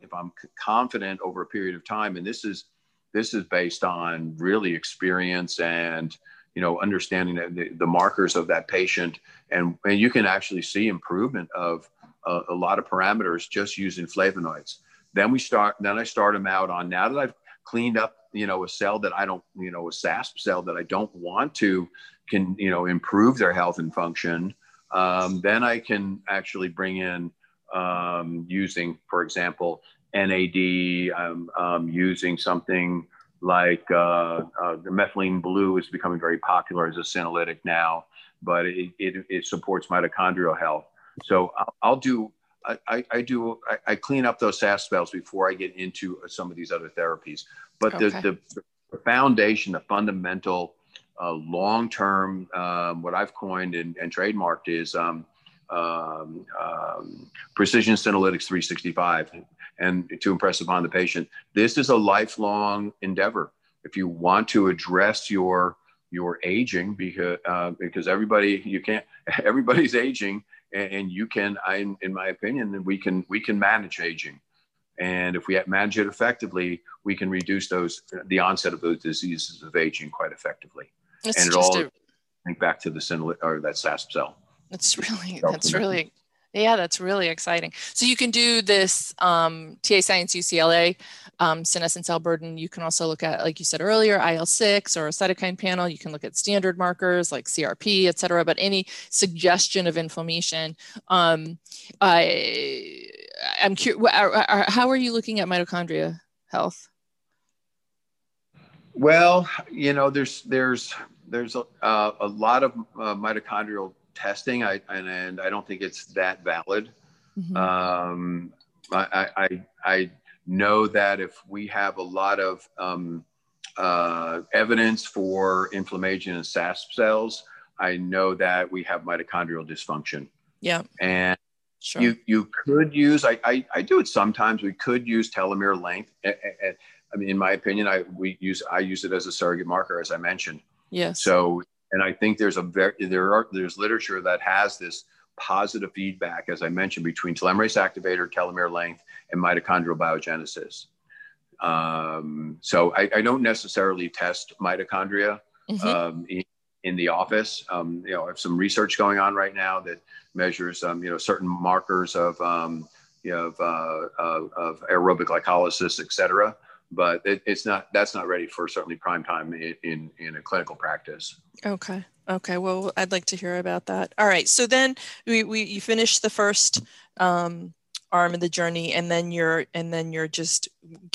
if, I'm confident over a period of time, and this is, this is based on really experience and, you know, understanding the, the markers of that patient. And, and you can actually see improvement of a, a lot of parameters just using flavonoids. Then we start, then I start them out on now that I've cleaned up, you know, a cell that I don't, you know, a SASP cell that I don't want to can, you know, improve their health and function um, then I can actually bring in um, using, for example, NAD, um, um, using something like uh, uh, the methylene blue is becoming very popular as a senolytic now, but it, it, it supports mitochondrial health. So I'll, I'll do, I, I, do, I, I, clean up those SASP cells before I get into some of these other therapies. But okay. the, the, the foundation, the fundamental uh, long-term, um, what I've coined and, and trademarked is um, um, um, precision senolytics 365 and to impress upon the patient. This is a lifelong endeavor. If you want to address your your aging, because uh, because everybody you can't everybody's aging, and, and you can, I, in my opinion, we can we can manage aging. And if we manage it effectively, we can reduce those the onset of those diseases of aging quite effectively. It's and it all a, link back to the sin or that SASP cell. That's really that's really yeah, that's really exciting. So you can do this um, TA Science UCLA um, senescent cell burden. You can also look at, like you said earlier, IL-6 or a cytokine panel. You can look at standard markers like CRP, et cetera, but any suggestion of inflammation. Um, I, I'm curious, how are you looking at mitochondria health? Well, you know, there's there's there's a, uh, a lot of uh, mitochondrial testing, I, and, and I don't think it's that valid. Mm-hmm. Um, I, I, I know that if we have a lot of um, uh, evidence for inflammation in SASP cells, I know that we have mitochondrial dysfunction. Yeah. And sure. you you could use I, I, I do it sometimes. We could use telomere length. I mean, in my opinion, I we use I use it as a surrogate marker, as I mentioned. Yes. So, and I think there's a very there are there's literature that has this positive feedback, as I mentioned, between telomerase activator, telomere length, and mitochondrial biogenesis. Um, so I, I, don't necessarily test mitochondria mm-hmm. um, in, in, the office. Um, you know, I have some research going on right now that measures, um, you know, certain markers of, um, you know, of, uh, of, of aerobic glycolysis, et cetera but it, it's not that's not ready for certainly prime time in, in, in a clinical practice. Okay. Okay. Well i'd like to hear about that. All right. So then we, we you finish the first um, arm of the journey and then you're and then you're just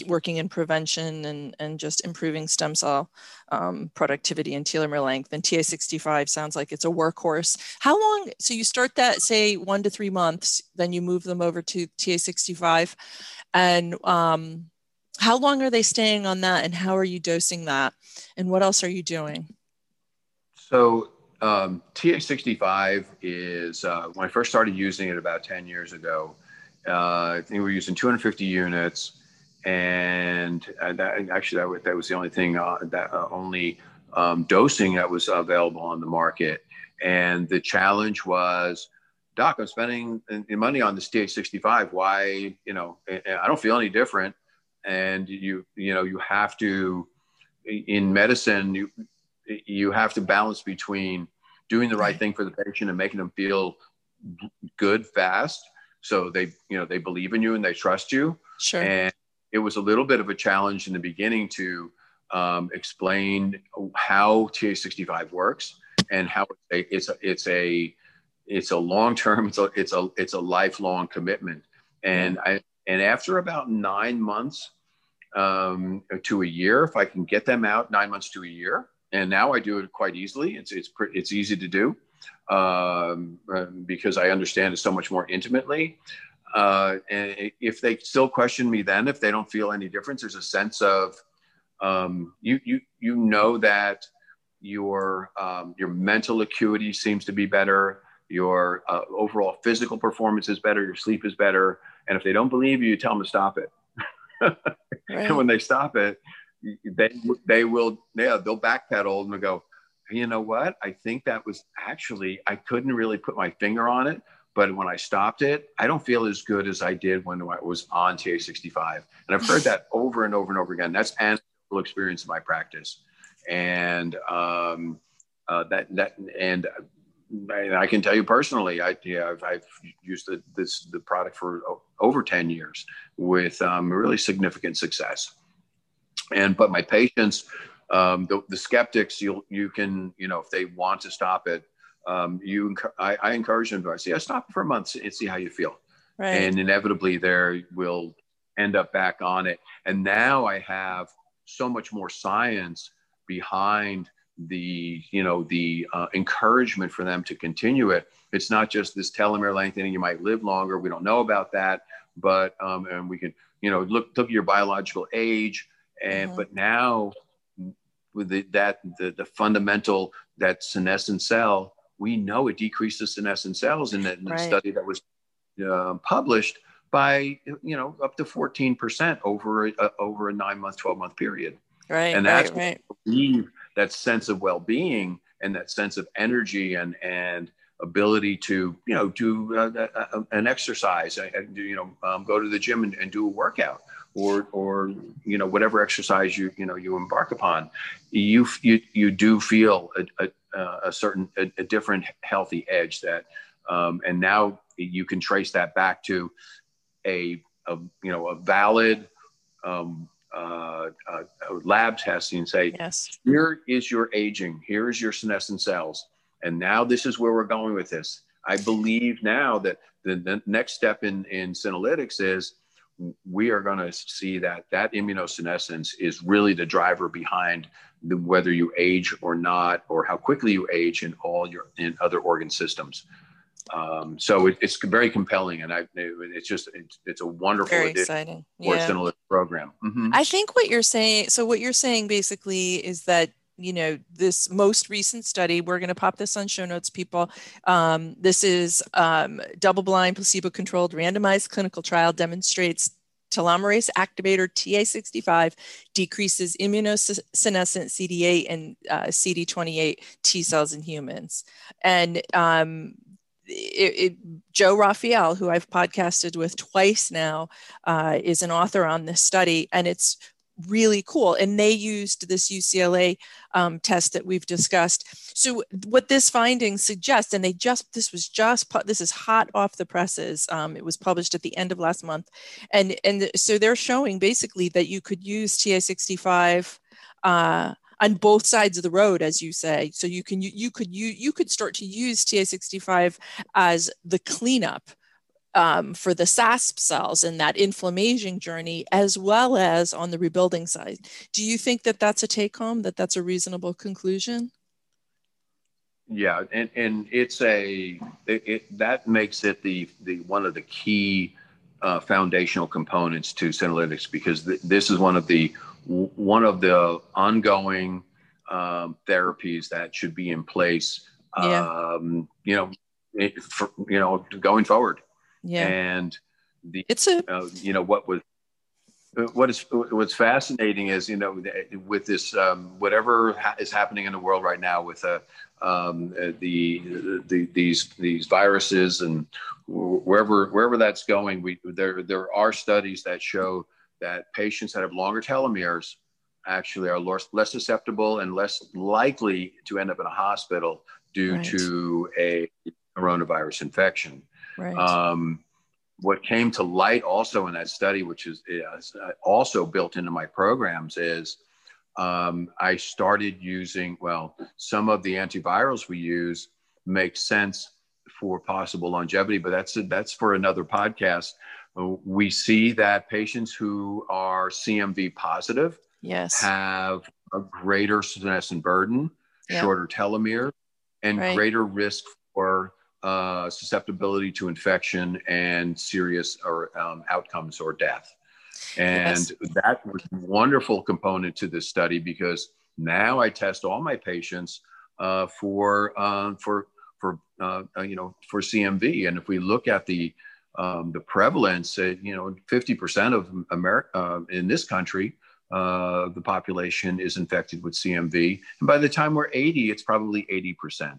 working in prevention and and just improving stem cell um, productivity and telomere length. And ta65 sounds like it's a workhorse. How long so you start that say one to three months then you move them over to ta65 and um, how long are they staying on that and how are you dosing that and what else are you doing so um, ta65 is uh, when i first started using it about 10 years ago uh, i think we were using 250 units and uh, that, actually that was, that was the only thing uh, that uh, only um, dosing that was available on the market. And the challenge was, Doc, I'm spending money on this TA65. Why, you know, I don't feel any different. And you, you know, you have to, in medicine, you, you have to balance between doing the right thing for the patient and making them feel good fast. So they, you know, they believe in you and they trust you. Sure. And it was a little bit of a challenge in the beginning to um, explain how TA65 works and how it's a, it's a, it's a long term, it's a, it's a, it's a lifelong commitment. And I, and after about nine months um, to a year, if I can get them out nine months to a year, and now I do it quite easily. It's it's pretty it's easy to do um, um, because I understand it so much more intimately. Uh, and if they still question me, then if they don't feel any difference, there's a sense of um, you you you know that your um, your mental acuity seems to be better, your uh, overall physical performance is better, your sleep is better, and if they don't believe you, you tell them to stop it. Right. And when they stop it, they they will yeah they'll backpedal and go, you know what? I think that was actually I couldn't really put my finger on it, but when I stopped it, I don't feel as good as I did when I was on TA65. And I've heard that over and over and over again. That's anecdotal experience in my practice, and um, uh, that that and. And I can tell you personally, I yeah, I've, I've used the, this the product for over ten years with um, really significant success. And but my patients, um, the, the skeptics, you you can you know if they want to stop it, um, you I, I encourage them to I say, yeah, stop it for a month and see how you feel. Right. And inevitably, there will end up back on it. And now I have so much more science behind the you know the uh, encouragement for them to continue it it's not just this telomere lengthening you might live longer we don't know about that but um, and we can you know look look at your biological age and mm-hmm. but now with the, that the, the fundamental that senescent cell we know it decreases senescent cells in that right. study that was uh, published by you know up to 14% over uh, over a nine month 12 month period right and that's right, right. That sense of well-being and that sense of energy and and ability to you know do uh, uh, uh an exercise and you know um, go to the gym and, and do a workout or or you know whatever exercise you you know you embark upon you you, you do feel a, a, a certain a, a, different healthy edge that um, and now you can trace that back to a, a you know a valid um, uh, uh, lab testing and say yes. Here is your aging. Here is your senescent cells. And now this is where we're going with this. I believe now that the, the next step in in senolytics is we are going to see that that immunosenescence is really the driver behind the, whether you age or not, or how quickly you age in all your in other organ systems. Um, so it, it's very compelling, and I it's just it's, it's a wonderful very exciting yeah. program. Mm-hmm. I think what you're saying. So what you're saying basically is that you know this most recent study we're going to pop this on show notes people um, this is um, double blind placebo controlled randomized clinical trial demonstrates telomerase activator ta65 decreases immunosenescent cd8 and uh, cd28 t cells in humans and um, it, it, Joe Raffaele, who I've podcasted with twice now, uh, is an author on this study, and it's really cool. And they used this UCLA um, test that we've discussed. So what this finding suggests, and they just this was just this is hot off the presses. Um, it was published at the end of last month, and and so they're showing basically that you could use TA65. Uh, on both sides of the road as you say so you can you, you could you you could start to use ta65 as the cleanup um, for the SASP cells in that inflammation journey, as well as on the rebuilding side. Do you think that that's a take home, that that's a reasonable conclusion? Yeah, and, and it's a, it, it that makes it the, the one of the key uh, foundational components to Senolytics because th- this is one of the one of the ongoing um, therapies that should be in place. Yeah. Um, you know, it, for, you know, going forward. Yeah. And the it's a uh, you know what was what is what's fascinating is you know with this um, whatever ha- is happening in the world right now with uh, um, uh, the, the these these viruses and wherever wherever that's going we there there are studies that show that patients that have longer telomeres actually are less, less susceptible and less likely to end up in a hospital due right. to a coronavirus infection. Right. Um, what came to light also in that study, which is, is also built into my programs, is um, I started using, well, some of the antivirals we use make sense for possible longevity, but that's that's for another podcast. We see that patients who are CMV positive yes. have a greater senescent burden, yep. shorter telomere, and right. greater risk for uh, susceptibility to infection and serious or um, outcomes or death. And yes. that was a wonderful component to this study because now I test all my patients uh, for uh, for for uh, uh you know for CMV, and if we look at the um, the prevalence, uh, you know, 50% of America uh, in this country uh, the population is infected with CMV. And by the time we're 80, it's probably 80%.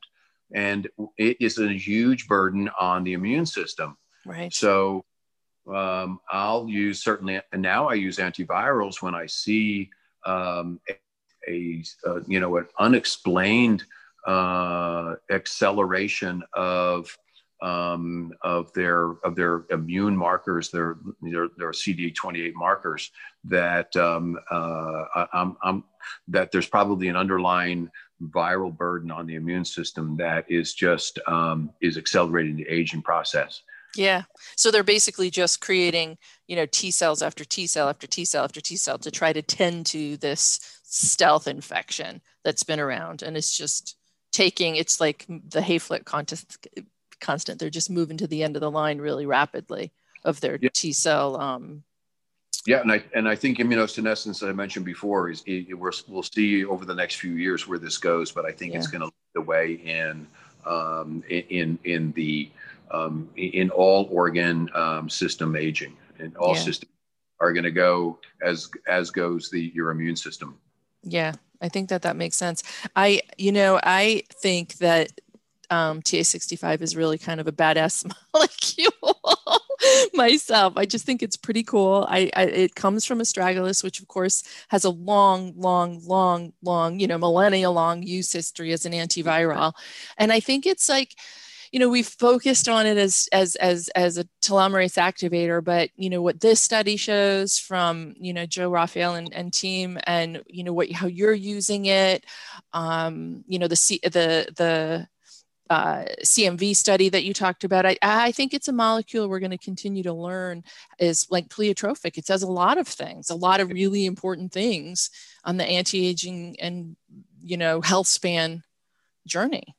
And it is a huge burden on the immune system. Right. So um, I'll use certainly, and now I use antivirals when I see um, a, a you know, an unexplained uh, acceleration of um, of their of their immune markers, their their, their CD28 markers, that um, uh, I'm, I'm, that there's probably an underlying viral burden on the immune system that is just um, is accelerating the aging process. Yeah. So they're basically just creating, you know, T cells after T cell after T cell after T cell to try to tend to this stealth infection that's been around, and it's just taking. It's like the Hayflick contest constant. They're just moving to the end of the line really rapidly of their yeah. T cell. Um, yeah, and I and I think immunosenescence, that I mentioned before, is it, we're, we'll see over the next few years where this goes, but I think yeah. it's going to lead the way in um, in in the um, in all organ um, system aging, and all yeah. systems are going to go as as goes the your immune system. Yeah, I think that that makes sense. I you know I think that um, TA65 is really kind of a badass molecule myself. I just think it's pretty cool. I, I, it comes from astragalus, which of course has a long, long, long, long, you know, millennia long use history as an antiviral. And I think it's like, you know, we've focused on it as as as as a telomerase activator, but you know what this study shows from you know Joe Raffaele and, and team, and you know what how you're using it, um, you know the the the uh, CMV study that you talked about, I, I think it's a molecule we're going to continue to learn is like pleiotropic. It does a lot of things, a lot of really important things on the anti-aging and, you know, health span journey.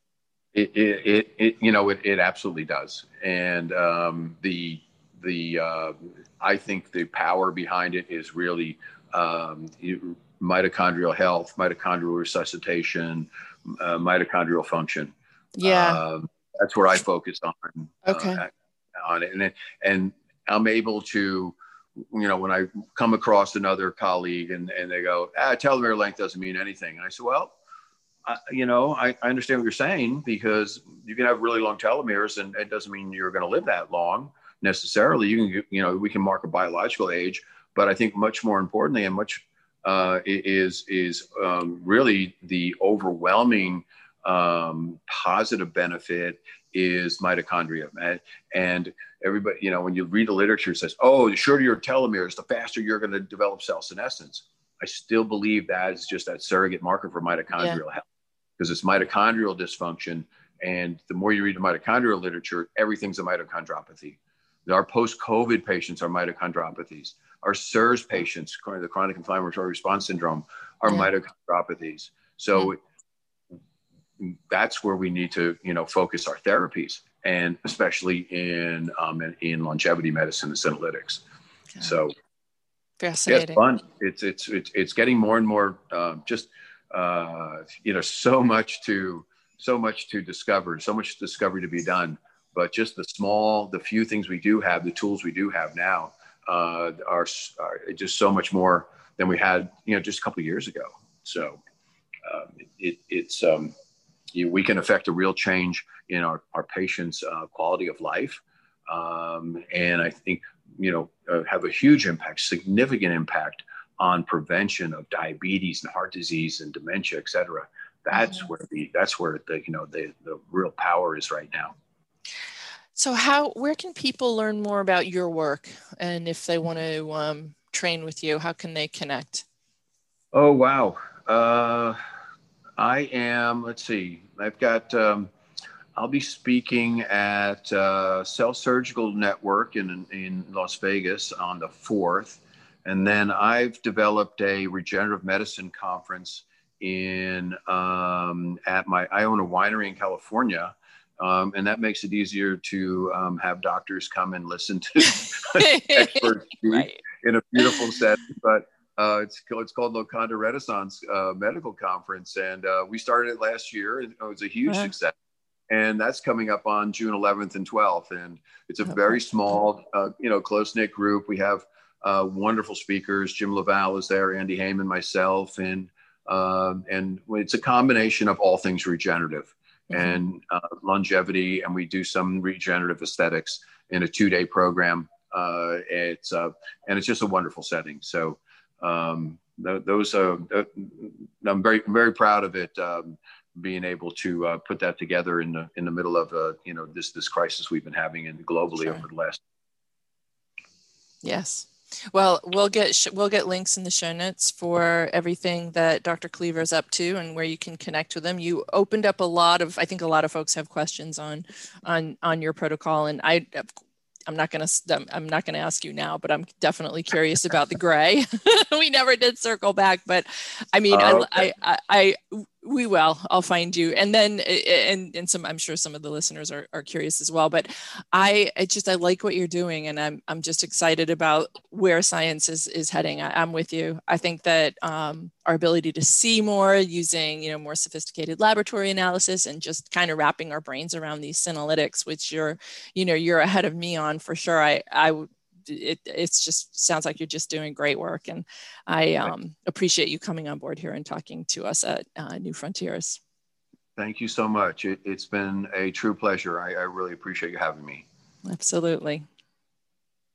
It, it, it, it you know, it, it absolutely does. And um, the, the, uh, I think the power behind it is really um, mitochondrial health, mitochondrial resuscitation, uh, mitochondrial function yeah. Um, that's where I focus on. Uh, okay. Uh, on it. And, and I'm able to, you know, when I come across another colleague and, and they go, ah, telomere length doesn't mean anything. And I say, well, I, you know, I, I understand what you're saying because you can have really long telomeres and it doesn't mean you're going to live that long necessarily. You can, you know, we can mark a biological age, but I think much more importantly and much uh, is, is um, really the overwhelming um, positive benefit is mitochondria. And everybody, you know, when you read the literature, it says, oh, the shorter your telomeres, the faster you're going to develop cell senescence. I still believe that is just that surrogate marker for mitochondrial yeah. health because it's mitochondrial dysfunction. And the more you read the mitochondrial literature, everything's a mitochondriopathy. Our post COVID patients are mitochondriopathies. Our CIRS patients, the chronic inflammatory response syndrome, are yeah. mitochondriopathies. So that's where we need to you know focus our therapies and especially in um, in, in longevity medicine and senolytics okay. so fascinating yeah, it's fun it's, it's it's it's getting more and more um, just uh, you know so much to so much to discover so much discovery to be done but just the small the few things we do have the tools we do have now uh, are, are, just so much more than we had, you know, just a couple of years ago. So um, it, it's um, you, we can affect a real change in our, our patients' uh, quality of life. Um, and I think, you know, uh, have a huge impact, significant impact on prevention of diabetes and heart disease and dementia, et cetera. That's mm-hmm. where the, that's where the, you know, the, the real power is right now. So how, where can people learn more about your work? And if they want to um, train with you, how can they connect? Oh, wow. Uh, I am, let's see, I've got, um, I'll be speaking at uh, Cell Surgical Network in, in Las Vegas on the 4th. And then I've developed a regenerative medicine conference in um, at my I own a winery in California. Um, and that makes it easier to um, have doctors come and listen to experts right. in a beautiful setting. But uh, it's, it's called Loconda Renaissance uh, Medical Conference, and uh, we started it last year, and it was a huge uh-huh. success. And that's coming up on June 11th and 12th, and it's a very small, uh, you know, close knit group. We have uh, wonderful speakers. Jim LaValle is there, Andy Heyman, myself, and um, and it's a combination of all things regenerative mm-hmm. and uh, longevity, and we do some regenerative aesthetics in a two day program. it's and it's just a wonderful setting. So um, th- those uh, I'm very very proud of it. Um, being able to uh, put that together in the in the middle of uh, you know this this crisis we've been having in globally sure. over the last. Yes. Well, we'll get sh- we'll get links in the show notes for everything that Dr. Cleaver is up to and where you can connect with them. You opened up a lot of I think a lot of folks have questions on on on your protocol, and I I'm not going to I'm not going to ask you now, but I'm definitely curious about the gray. we never did circle back, but I mean, oh, okay. I, I, I, we will. I'll find you, and then and and some. I'm sure some of the listeners are, are curious as well. But I, I just I like what you're doing, and I'm I'm just excited about where science is is heading. I, am with you. I think that um, our ability to see more using you know more sophisticated laboratory analysis and just kind of wrapping our brains around these senolytics, which you're you know you're ahead of me on for sure. I I it it's just sounds like you're just doing great work. And i um, appreciate you coming on board here and talking to us at uh, new frontiers. Thank you so much. It, has been a true pleasure. I, I really appreciate you having me. Absolutely